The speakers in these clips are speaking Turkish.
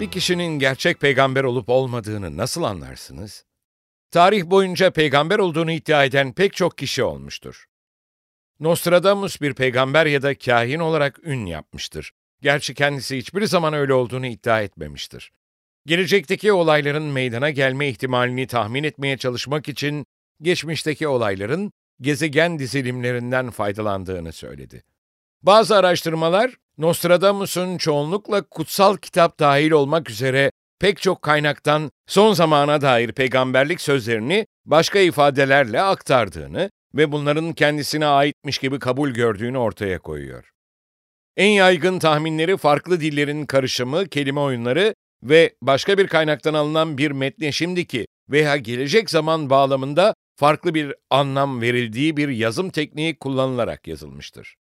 Bir kişinin gerçek peygamber olup olmadığını nasıl anlarsınız? Tarih boyunca peygamber olduğunu iddia eden pek çok kişi olmuştur. Nostradamus bir peygamber ya da kahin olarak ün yapmıştır. Gerçi kendisi hiçbir zaman öyle olduğunu iddia etmemiştir. Gelecekteki olayların meydana gelme ihtimalini tahmin etmeye çalışmak için geçmişteki olayların gezegen dizilimlerinden faydalandığını söyledi. Bazı araştırmalar Nostradamus'un çoğunlukla kutsal kitap dahil olmak üzere pek çok kaynaktan son zamana dair peygamberlik sözlerini başka ifadelerle aktardığını ve bunların kendisine aitmiş gibi kabul gördüğünü ortaya koyuyor. En yaygın tahminleri farklı dillerin karışımı, kelime oyunları ve başka bir kaynaktan alınan bir metne şimdiki veya gelecek zaman bağlamında farklı bir anlam verildiği bir yazım tekniği kullanılarak yazılmıştır.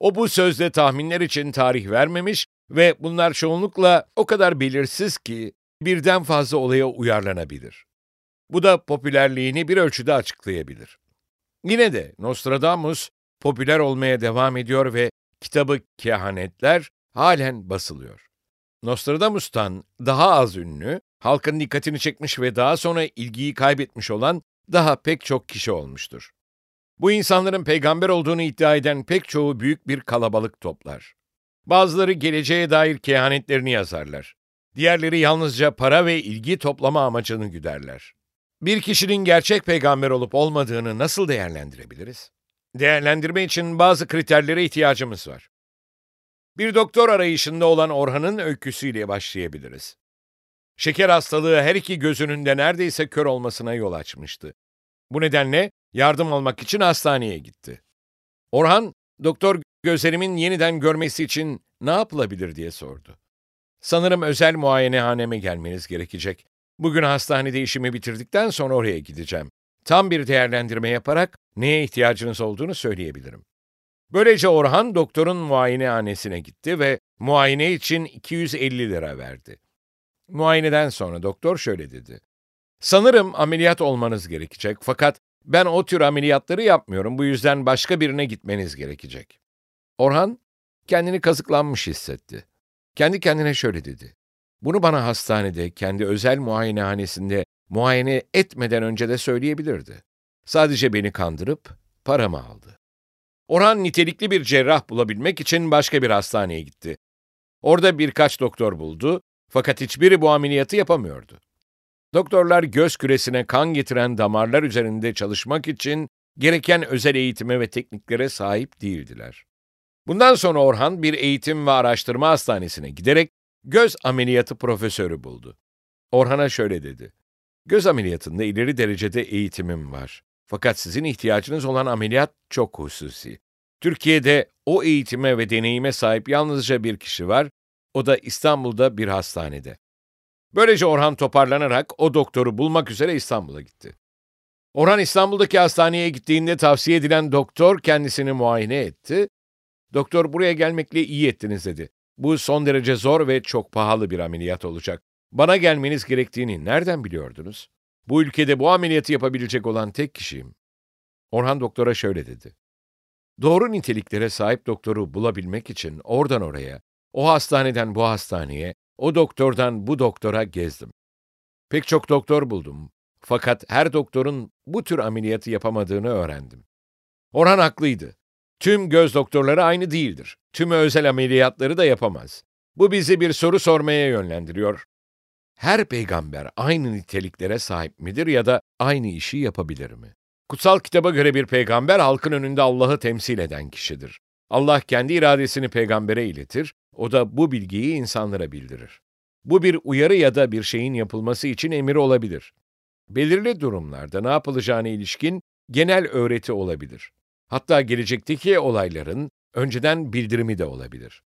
O bu sözde tahminler için tarih vermemiş ve bunlar çoğunlukla o kadar belirsiz ki birden fazla olaya uyarlanabilir. Bu da popülerliğini bir ölçüde açıklayabilir. Yine de Nostradamus popüler olmaya devam ediyor ve kitabı Kehanetler halen basılıyor. Nostradamus'tan daha az ünlü, halkın dikkatini çekmiş ve daha sonra ilgiyi kaybetmiş olan daha pek çok kişi olmuştur. Bu insanların peygamber olduğunu iddia eden pek çoğu büyük bir kalabalık toplar. Bazıları geleceğe dair kehanetlerini yazarlar. Diğerleri yalnızca para ve ilgi toplama amacını güderler. Bir kişinin gerçek peygamber olup olmadığını nasıl değerlendirebiliriz? Değerlendirme için bazı kriterlere ihtiyacımız var. Bir doktor arayışında olan Orhan'ın öyküsüyle başlayabiliriz. Şeker hastalığı her iki gözünün de neredeyse kör olmasına yol açmıştı. Bu nedenle yardım almak için hastaneye gitti. Orhan, doktor gözlerimin yeniden görmesi için ne yapılabilir diye sordu. Sanırım özel muayenehaneme gelmeniz gerekecek. Bugün hastanede işimi bitirdikten sonra oraya gideceğim. Tam bir değerlendirme yaparak neye ihtiyacınız olduğunu söyleyebilirim. Böylece Orhan doktorun muayenehanesine gitti ve muayene için 250 lira verdi. Muayeneden sonra doktor şöyle dedi. Sanırım ameliyat olmanız gerekecek fakat ben o tür ameliyatları yapmıyorum bu yüzden başka birine gitmeniz gerekecek. Orhan kendini kazıklanmış hissetti. Kendi kendine şöyle dedi. Bunu bana hastanede, kendi özel muayenehanesinde muayene etmeden önce de söyleyebilirdi. Sadece beni kandırıp paramı aldı. Orhan nitelikli bir cerrah bulabilmek için başka bir hastaneye gitti. Orada birkaç doktor buldu fakat hiçbiri bu ameliyatı yapamıyordu. Doktorlar göz küresine kan getiren damarlar üzerinde çalışmak için gereken özel eğitime ve tekniklere sahip değildiler. Bundan sonra Orhan bir eğitim ve araştırma hastanesine giderek göz ameliyatı profesörü buldu. Orhan'a şöyle dedi. Göz ameliyatında ileri derecede eğitimim var. Fakat sizin ihtiyacınız olan ameliyat çok hususi. Türkiye'de o eğitime ve deneyime sahip yalnızca bir kişi var, o da İstanbul'da bir hastanede. Böylece Orhan toparlanarak o doktoru bulmak üzere İstanbul'a gitti. Orhan İstanbul'daki hastaneye gittiğinde tavsiye edilen doktor kendisini muayene etti. Doktor buraya gelmekle iyi ettiniz dedi. Bu son derece zor ve çok pahalı bir ameliyat olacak. Bana gelmeniz gerektiğini nereden biliyordunuz? Bu ülkede bu ameliyatı yapabilecek olan tek kişiyim. Orhan doktora şöyle dedi. Doğru niteliklere sahip doktoru bulabilmek için oradan oraya, o hastaneden bu hastaneye, o doktordan bu doktora gezdim. Pek çok doktor buldum. Fakat her doktorun bu tür ameliyatı yapamadığını öğrendim. Orhan haklıydı. Tüm göz doktorları aynı değildir. Tüm özel ameliyatları da yapamaz. Bu bizi bir soru sormaya yönlendiriyor. Her peygamber aynı niteliklere sahip midir ya da aynı işi yapabilir mi? Kutsal kitaba göre bir peygamber halkın önünde Allah'ı temsil eden kişidir. Allah kendi iradesini peygambere iletir, o da bu bilgiyi insanlara bildirir. Bu bir uyarı ya da bir şeyin yapılması için emir olabilir. Belirli durumlarda ne yapılacağına ilişkin genel öğreti olabilir. Hatta gelecekteki olayların önceden bildirimi de olabilir.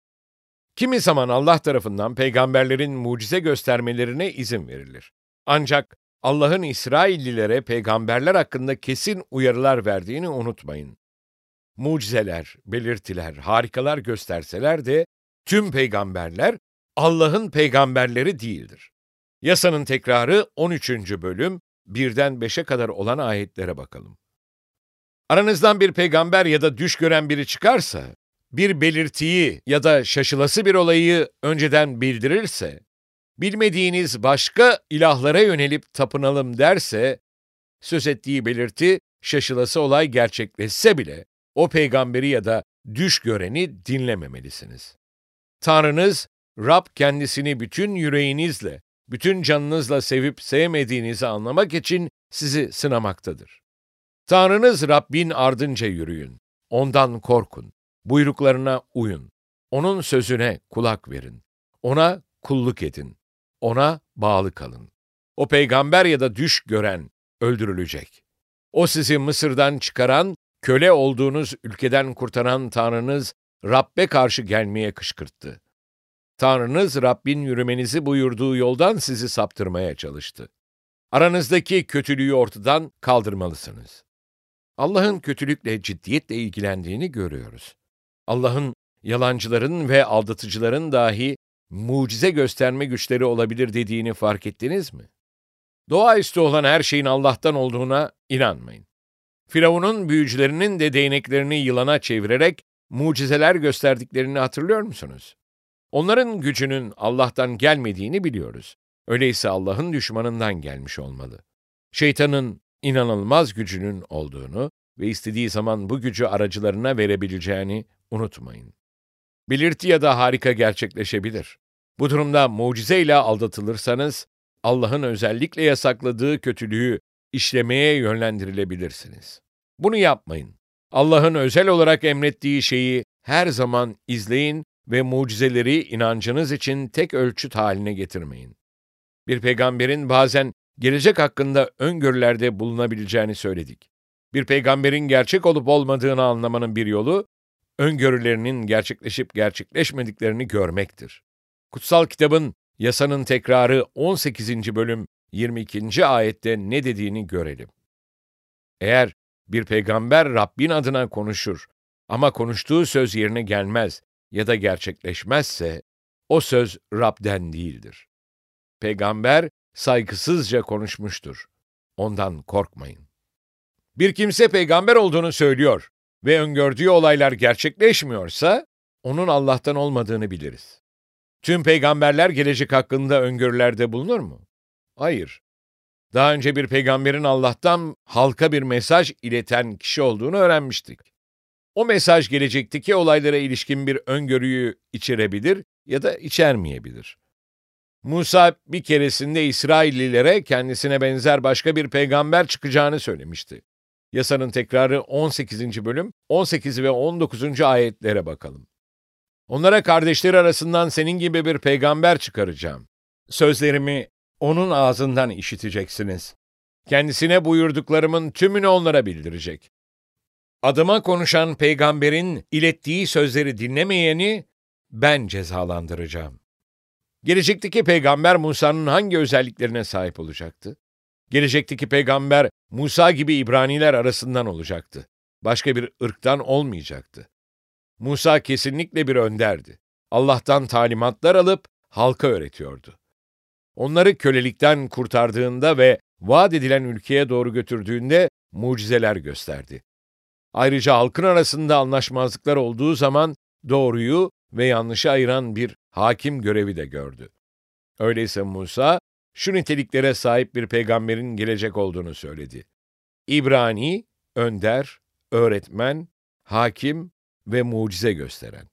Kimi zaman Allah tarafından peygamberlerin mucize göstermelerine izin verilir. Ancak Allah'ın İsraillilere peygamberler hakkında kesin uyarılar verdiğini unutmayın. Mucizeler, belirtiler, harikalar gösterseler de tüm peygamberler Allah'ın peygamberleri değildir. Yasanın tekrarı 13. bölüm 1'den 5'e kadar olan ayetlere bakalım. Aranızdan bir peygamber ya da düş gören biri çıkarsa, bir belirtiyi ya da şaşılası bir olayı önceden bildirirse, bilmediğiniz başka ilahlara yönelip tapınalım derse, söz ettiği belirti, şaşılası olay gerçekleşse bile, o peygamberi ya da düş göreni dinlememelisiniz. Tanrınız, Rab kendisini bütün yüreğinizle, bütün canınızla sevip sevmediğinizi anlamak için sizi sınamaktadır. Tanrınız Rabbin ardınca yürüyün, ondan korkun, buyruklarına uyun, onun sözüne kulak verin, ona kulluk edin, ona bağlı kalın. O peygamber ya da düş gören öldürülecek. O sizi Mısır'dan çıkaran, köle olduğunuz ülkeden kurtaran Tanrınız Rabbe karşı gelmeye kışkırttı. Tanrınız Rabbin yürümenizi buyurduğu yoldan sizi saptırmaya çalıştı. Aranızdaki kötülüğü ortadan kaldırmalısınız. Allah'ın kötülükle ciddiyetle ilgilendiğini görüyoruz. Allah'ın yalancıların ve aldatıcıların dahi mucize gösterme güçleri olabilir dediğini fark ettiniz mi? Doğaüstü olan her şeyin Allah'tan olduğuna inanmayın. Firavun'un büyücülerinin de değneklerini yılana çevirerek mucizeler gösterdiklerini hatırlıyor musunuz? Onların gücünün Allah'tan gelmediğini biliyoruz. Öyleyse Allah'ın düşmanından gelmiş olmalı. Şeytanın inanılmaz gücünün olduğunu ve istediği zaman bu gücü aracılarına verebileceğini unutmayın. Belirti ya da harika gerçekleşebilir. Bu durumda mucizeyle aldatılırsanız, Allah'ın özellikle yasakladığı kötülüğü işlemeye yönlendirilebilirsiniz. Bunu yapmayın. Allah'ın özel olarak emrettiği şeyi her zaman izleyin ve mucizeleri inancınız için tek ölçüt haline getirmeyin. Bir peygamberin bazen gelecek hakkında öngörülerde bulunabileceğini söyledik. Bir peygamberin gerçek olup olmadığını anlamanın bir yolu, öngörülerinin gerçekleşip gerçekleşmediklerini görmektir. Kutsal kitabın yasanın tekrarı 18. bölüm 22. ayette ne dediğini görelim. Eğer bir peygamber Rabbin adına konuşur ama konuştuğu söz yerine gelmez ya da gerçekleşmezse o söz Rab'den değildir. Peygamber saygısızca konuşmuştur. Ondan korkmayın. Bir kimse peygamber olduğunu söylüyor ve öngördüğü olaylar gerçekleşmiyorsa onun Allah'tan olmadığını biliriz. Tüm peygamberler gelecek hakkında öngörülerde bulunur mu? Hayır. Daha önce bir peygamberin Allah'tan halka bir mesaj ileten kişi olduğunu öğrenmiştik. O mesaj gelecekteki olaylara ilişkin bir öngörüyü içerebilir ya da içermeyebilir. Musa bir keresinde İsraillilere kendisine benzer başka bir peygamber çıkacağını söylemişti. Yasanın tekrarı 18. bölüm 18 ve 19. ayetlere bakalım. Onlara kardeşleri arasından senin gibi bir peygamber çıkaracağım. Sözlerimi onun ağzından işiteceksiniz. Kendisine buyurduklarımın tümünü onlara bildirecek. Adıma konuşan peygamberin ilettiği sözleri dinlemeyeni ben cezalandıracağım. Gelecekteki peygamber Musa'nın hangi özelliklerine sahip olacaktı? Gelecekteki peygamber Musa gibi İbraniler arasından olacaktı. Başka bir ırktan olmayacaktı. Musa kesinlikle bir önderdi. Allah'tan talimatlar alıp halka öğretiyordu. Onları kölelikten kurtardığında ve vaat edilen ülkeye doğru götürdüğünde mucizeler gösterdi. Ayrıca halkın arasında anlaşmazlıklar olduğu zaman doğruyu ve yanlışı ayıran bir hakim görevi de gördü. Öyleyse Musa, şu niteliklere sahip bir peygamberin gelecek olduğunu söyledi. İbrani, önder, öğretmen, hakim ve mucize gösteren.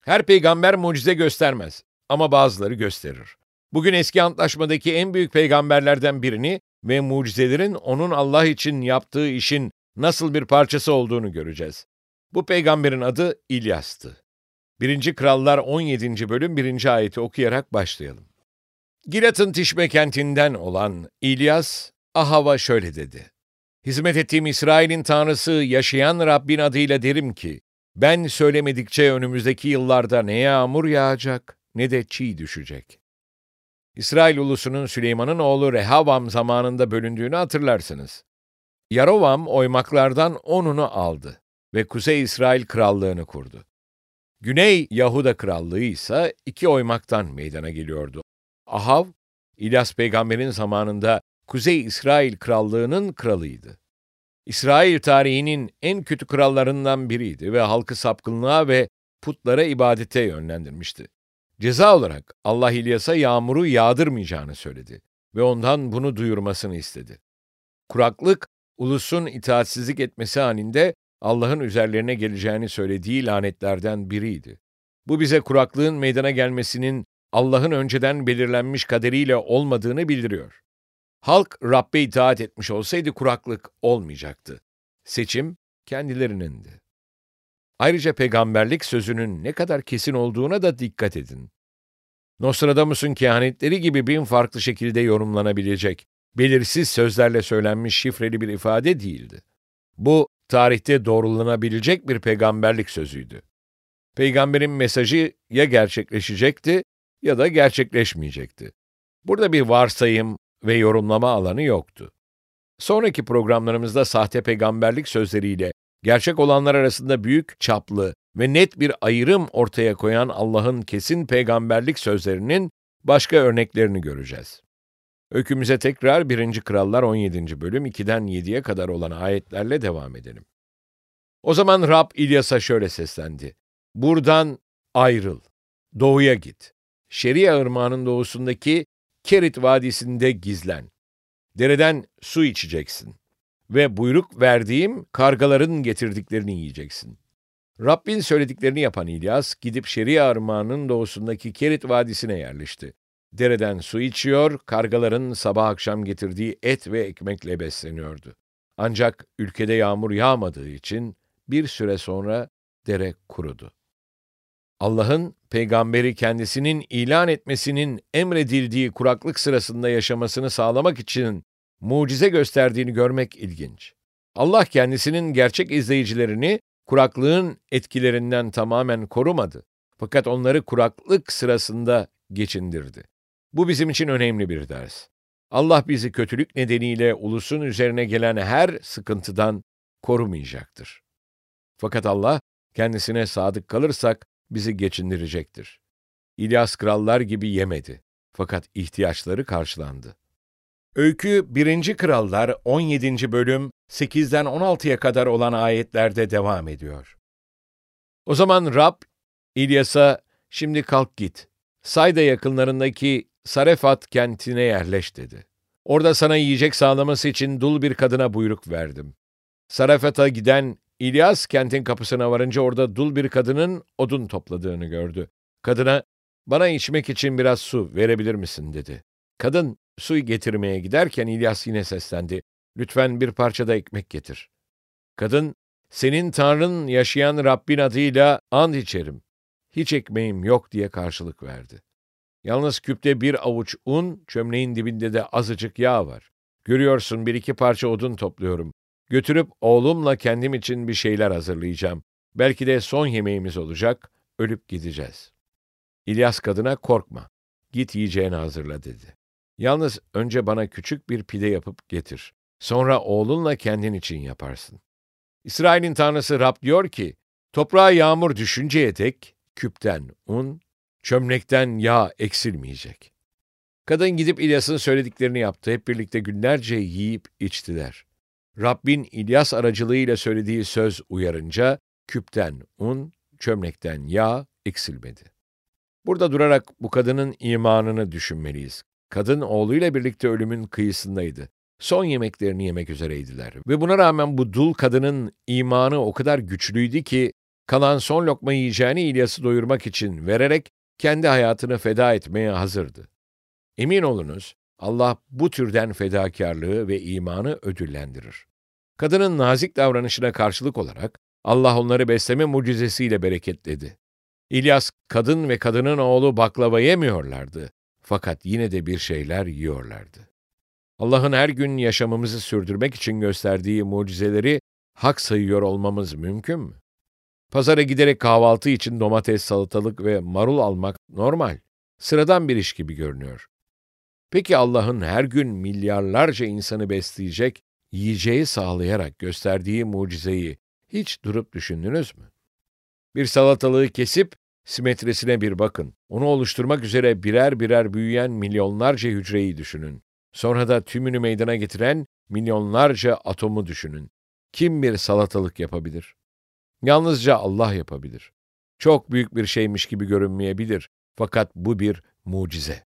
Her peygamber mucize göstermez ama bazıları gösterir. Bugün eski antlaşmadaki en büyük peygamberlerden birini ve mucizelerin onun Allah için yaptığı işin nasıl bir parçası olduğunu göreceğiz. Bu peygamberin adı İlyas'tı. 1. Krallar 17. bölüm 1. ayeti okuyarak başlayalım. Gilat'ın Tişbe kentinden olan İlyas, Ahav'a şöyle dedi. Hizmet ettiğim İsrail'in tanrısı yaşayan Rabbin adıyla derim ki, Ben söylemedikçe önümüzdeki yıllarda ne yağmur yağacak ne de çiğ düşecek. İsrail ulusunun Süleyman'ın oğlu Rehavam zamanında bölündüğünü hatırlarsınız. Yarovam oymaklardan onunu aldı ve Kuzey İsrail krallığını kurdu. Güney Yahuda krallığı ise iki oymaktan meydana geliyordu. Ahav, İlyas peygamberin zamanında Kuzey İsrail krallığının kralıydı. İsrail tarihinin en kötü krallarından biriydi ve halkı sapkınlığa ve putlara ibadete yönlendirmişti. Ceza olarak Allah İlyas'a yağmuru yağdırmayacağını söyledi ve ondan bunu duyurmasını istedi. Kuraklık, ulusun itaatsizlik etmesi halinde Allah'ın üzerlerine geleceğini söylediği lanetlerden biriydi. Bu bize kuraklığın meydana gelmesinin Allah'ın önceden belirlenmiş kaderiyle olmadığını bildiriyor. Halk Rabbe itaat etmiş olsaydı kuraklık olmayacaktı. Seçim kendilerinindi. Ayrıca peygamberlik sözünün ne kadar kesin olduğuna da dikkat edin. Nostradamus'un kehanetleri gibi bin farklı şekilde yorumlanabilecek, belirsiz sözlerle söylenmiş şifreli bir ifade değildi. Bu, tarihte doğrulanabilecek bir peygamberlik sözüydü. Peygamberin mesajı ya gerçekleşecekti ya da gerçekleşmeyecekti. Burada bir varsayım ve yorumlama alanı yoktu. Sonraki programlarımızda sahte peygamberlik sözleriyle gerçek olanlar arasında büyük çaplı ve net bir ayrım ortaya koyan Allah'ın kesin peygamberlik sözlerinin başka örneklerini göreceğiz. Öykümüze tekrar 1. Krallar 17. bölüm 2'den 7'ye kadar olan ayetlerle devam edelim. O zaman Rab İlyas'a şöyle seslendi. Buradan ayrıl, doğuya git. Şeria ırmağının doğusundaki Kerit Vadisi'nde gizlen. Dereden su içeceksin ve buyruk verdiğim kargaların getirdiklerini yiyeceksin. Rabbin söylediklerini yapan İlyas, gidip Şeria Irmağı'nın doğusundaki Kerit Vadisi'ne yerleşti. Dereden su içiyor, kargaların sabah akşam getirdiği et ve ekmekle besleniyordu. Ancak ülkede yağmur yağmadığı için bir süre sonra dere kurudu. Allah'ın peygamberi kendisinin ilan etmesinin emredildiği kuraklık sırasında yaşamasını sağlamak için mucize gösterdiğini görmek ilginç. Allah kendisinin gerçek izleyicilerini kuraklığın etkilerinden tamamen korumadı. Fakat onları kuraklık sırasında geçindirdi. Bu bizim için önemli bir ders. Allah bizi kötülük nedeniyle ulusun üzerine gelen her sıkıntıdan korumayacaktır. Fakat Allah kendisine sadık kalırsak bizi geçindirecektir. İlyas krallar gibi yemedi. Fakat ihtiyaçları karşılandı. Öykü 1. Krallar 17. bölüm 8'den 16'ya kadar olan ayetlerde devam ediyor. O zaman Rab İlyas'a şimdi kalk git. Sayda yakınlarındaki Sarefat kentine yerleş dedi. Orada sana yiyecek sağlaması için dul bir kadına buyruk verdim. Sarefata giden İlyas kentin kapısına varınca orada dul bir kadının odun topladığını gördü. Kadına, bana içmek için biraz su verebilir misin dedi. Kadın suyu getirmeye giderken İlyas yine seslendi. Lütfen bir parça da ekmek getir. Kadın, senin Tanrın yaşayan Rabbin adıyla and içerim. Hiç ekmeğim yok diye karşılık verdi. Yalnız küpte bir avuç un, çömleğin dibinde de azıcık yağ var. Görüyorsun bir iki parça odun topluyorum. Götürüp oğlumla kendim için bir şeyler hazırlayacağım. Belki de son yemeğimiz olacak, ölüp gideceğiz. İlyas kadına korkma, git yiyeceğini hazırla dedi. Yalnız önce bana küçük bir pide yapıp getir. Sonra oğlunla kendin için yaparsın. İsrail'in tanrısı Rab diyor ki, toprağa yağmur düşünceye dek küpten un, çömlekten yağ eksilmeyecek. Kadın gidip İlyas'ın söylediklerini yaptı. Hep birlikte günlerce yiyip içtiler. Rabbin İlyas aracılığıyla söylediği söz uyarınca küpten un, çömlekten yağ eksilmedi. Burada durarak bu kadının imanını düşünmeliyiz. Kadın oğluyla birlikte ölümün kıyısındaydı. Son yemeklerini yemek üzereydiler. Ve buna rağmen bu dul kadının imanı o kadar güçlüydü ki, kalan son lokma yiyeceğini İlyas'ı doyurmak için vererek kendi hayatını feda etmeye hazırdı. Emin olunuz, Allah bu türden fedakarlığı ve imanı ödüllendirir. Kadının nazik davranışına karşılık olarak Allah onları besleme mucizesiyle bereketledi. İlyas, kadın ve kadının oğlu baklava yemiyorlardı. Fakat yine de bir şeyler yiyorlardı. Allah'ın her gün yaşamımızı sürdürmek için gösterdiği mucizeleri hak sayıyor olmamız mümkün mü? Pazara giderek kahvaltı için domates, salatalık ve marul almak normal, sıradan bir iş gibi görünüyor. Peki Allah'ın her gün milyarlarca insanı besleyecek, yiyeceği sağlayarak gösterdiği mucizeyi hiç durup düşündünüz mü? Bir salatalığı kesip simetrisine bir bakın. Onu oluşturmak üzere birer birer büyüyen milyonlarca hücreyi düşünün. Sonra da tümünü meydana getiren milyonlarca atomu düşünün. Kim bir salatalık yapabilir? Yalnızca Allah yapabilir. Çok büyük bir şeymiş gibi görünmeyebilir. Fakat bu bir mucize.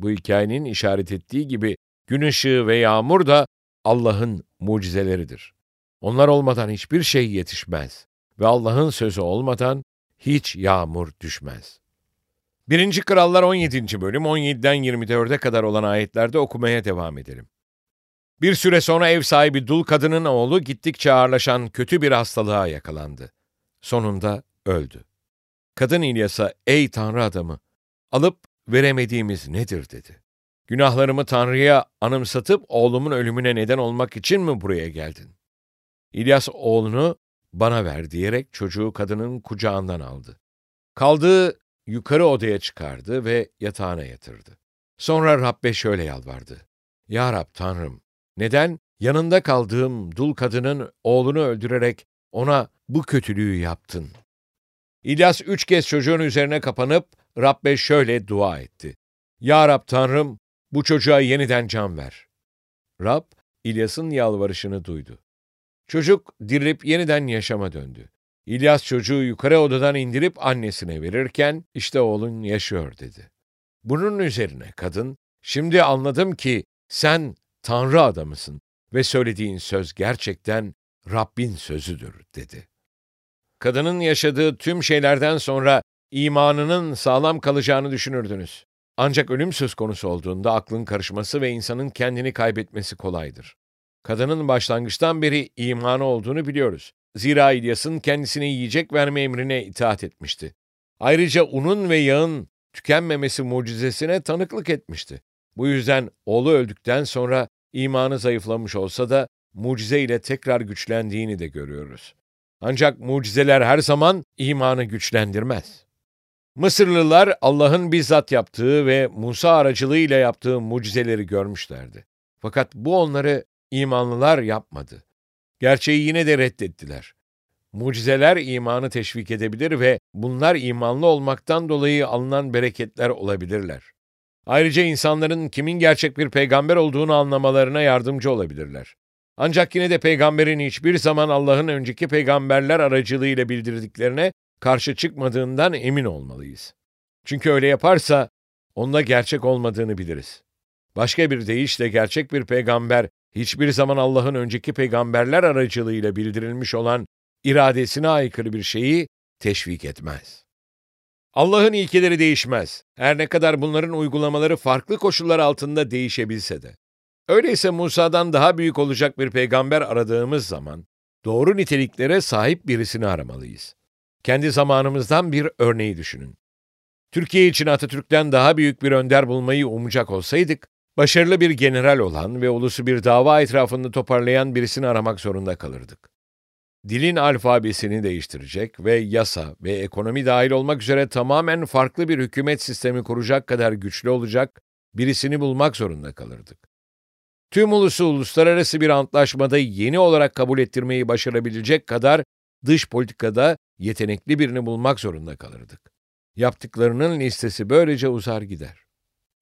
Bu hikayenin işaret ettiği gibi gün ışığı ve yağmur da Allah'ın mucizeleridir. Onlar olmadan hiçbir şey yetişmez ve Allah'ın sözü olmadan hiç yağmur düşmez. 1. Krallar 17. bölüm 17'den 24'e kadar olan ayetlerde okumaya devam edelim. Bir süre sonra ev sahibi dul kadının oğlu gittikçe ağırlaşan kötü bir hastalığa yakalandı. Sonunda öldü. Kadın İlyas'a, ey Tanrı adamı, alıp veremediğimiz nedir dedi. Günahlarımı Tanrı'ya anımsatıp oğlumun ölümüne neden olmak için mi buraya geldin? İlyas oğlunu bana ver diyerek çocuğu kadının kucağından aldı. Kaldığı yukarı odaya çıkardı ve yatağına yatırdı. Sonra Rabbe şöyle yalvardı. Ya Rab Tanrım, neden yanında kaldığım dul kadının oğlunu öldürerek ona bu kötülüğü yaptın? İlyas üç kez çocuğun üzerine kapanıp Rabbe şöyle dua etti. Ya Rab Tanrım, bu çocuğa yeniden can ver. Rab, İlyas'ın yalvarışını duydu. Çocuk dirilip yeniden yaşama döndü. İlyas çocuğu yukarı odadan indirip annesine verirken, işte oğlun yaşıyor dedi. Bunun üzerine kadın, şimdi anladım ki sen Tanrı adamısın ve söylediğin söz gerçekten Rabbin sözüdür dedi. Kadının yaşadığı tüm şeylerden sonra imanının sağlam kalacağını düşünürdünüz. Ancak ölüm söz konusu olduğunda aklın karışması ve insanın kendini kaybetmesi kolaydır. Kadının başlangıçtan beri imanı olduğunu biliyoruz. Zira İlyas'ın kendisine yiyecek verme emrine itaat etmişti. Ayrıca unun ve yağın tükenmemesi mucizesine tanıklık etmişti. Bu yüzden oğlu öldükten sonra imanı zayıflamış olsa da mucize ile tekrar güçlendiğini de görüyoruz. Ancak mucizeler her zaman imanı güçlendirmez. Mısırlılar Allah'ın bizzat yaptığı ve Musa aracılığıyla yaptığı mucizeleri görmüşlerdi. Fakat bu onları imanlılar yapmadı. Gerçeği yine de reddettiler. Mucizeler imanı teşvik edebilir ve bunlar imanlı olmaktan dolayı alınan bereketler olabilirler. Ayrıca insanların kimin gerçek bir peygamber olduğunu anlamalarına yardımcı olabilirler. Ancak yine de peygamberin hiçbir zaman Allah'ın önceki peygamberler aracılığıyla bildirdiklerine karşı çıkmadığından emin olmalıyız. Çünkü öyle yaparsa onda gerçek olmadığını biliriz. Başka bir deyişle gerçek bir peygamber hiçbir zaman Allah'ın önceki peygamberler aracılığıyla bildirilmiş olan iradesine aykırı bir şeyi teşvik etmez. Allah'ın ilkeleri değişmez. Her ne kadar bunların uygulamaları farklı koşullar altında değişebilse de. Öyleyse Musa'dan daha büyük olacak bir peygamber aradığımız zaman doğru niteliklere sahip birisini aramalıyız. Kendi zamanımızdan bir örneği düşünün. Türkiye için Atatürk'ten daha büyük bir önder bulmayı umacak olsaydık, başarılı bir general olan ve ulusu bir dava etrafında toparlayan birisini aramak zorunda kalırdık. Dilin alfabesini değiştirecek ve yasa ve ekonomi dahil olmak üzere tamamen farklı bir hükümet sistemi kuracak kadar güçlü olacak birisini bulmak zorunda kalırdık. Tüm ulusu uluslararası bir antlaşmada yeni olarak kabul ettirmeyi başarabilecek kadar dış politikada yetenekli birini bulmak zorunda kalırdık. Yaptıklarının listesi böylece uzar gider.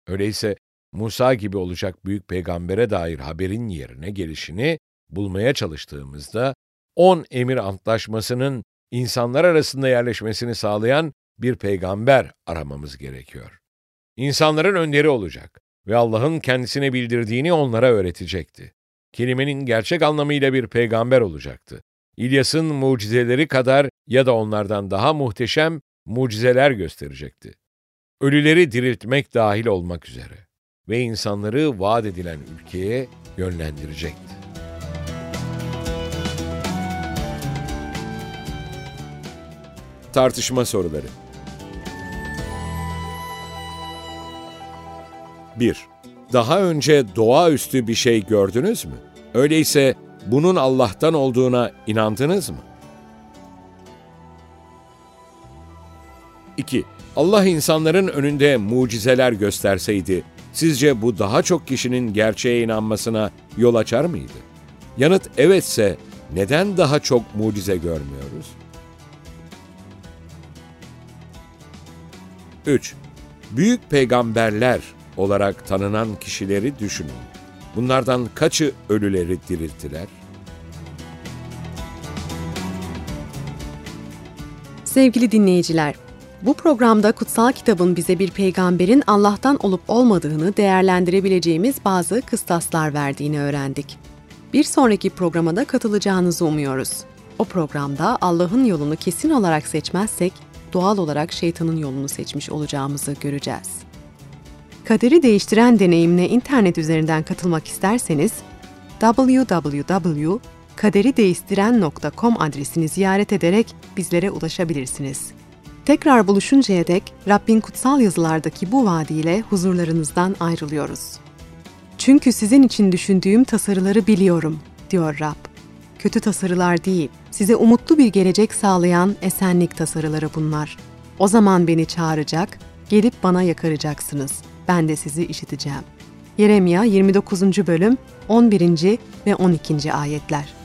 Öyleyse Musa gibi olacak büyük peygambere dair haberin yerine gelişini bulmaya çalıştığımızda on emir antlaşmasının insanlar arasında yerleşmesini sağlayan bir peygamber aramamız gerekiyor. İnsanların önderi olacak ve Allah'ın kendisine bildirdiğini onlara öğretecekti. Kelimenin gerçek anlamıyla bir peygamber olacaktı. İlyas'ın mucizeleri kadar ya da onlardan daha muhteşem mucizeler gösterecekti. Ölüleri diriltmek dahil olmak üzere ve insanları vaat edilen ülkeye yönlendirecekti. Tartışma soruları 1. Daha önce doğaüstü bir şey gördünüz mü? Öyleyse bunun Allah'tan olduğuna inandınız mı? 2. Allah insanların önünde mucizeler gösterseydi, sizce bu daha çok kişinin gerçeğe inanmasına yol açar mıydı? Yanıt evetse neden daha çok mucize görmüyoruz? 3. Büyük peygamberler olarak tanınan kişileri düşünün. Bunlardan kaçı ölüleri dirilttiler? Sevgili dinleyiciler, bu programda kutsal kitabın bize bir peygamberin Allah'tan olup olmadığını değerlendirebileceğimiz bazı kıstaslar verdiğini öğrendik. Bir sonraki programa da katılacağınızı umuyoruz. O programda Allah'ın yolunu kesin olarak seçmezsek, doğal olarak şeytanın yolunu seçmiş olacağımızı göreceğiz. Kaderi değiştiren deneyimine internet üzerinden katılmak isterseniz www.kaderideistiren.com adresini ziyaret ederek bizlere ulaşabilirsiniz. Tekrar buluşuncaya dek Rabbin kutsal yazılardaki bu vaadiyle huzurlarınızdan ayrılıyoruz. Çünkü sizin için düşündüğüm tasarıları biliyorum, diyor Rab. Kötü tasarılar değil, size umutlu bir gelecek sağlayan esenlik tasarıları bunlar. O zaman beni çağıracak, gelip bana yakaracaksınız. Ben de sizi işiteceğim. Yeremya 29. bölüm 11. ve 12. ayetler.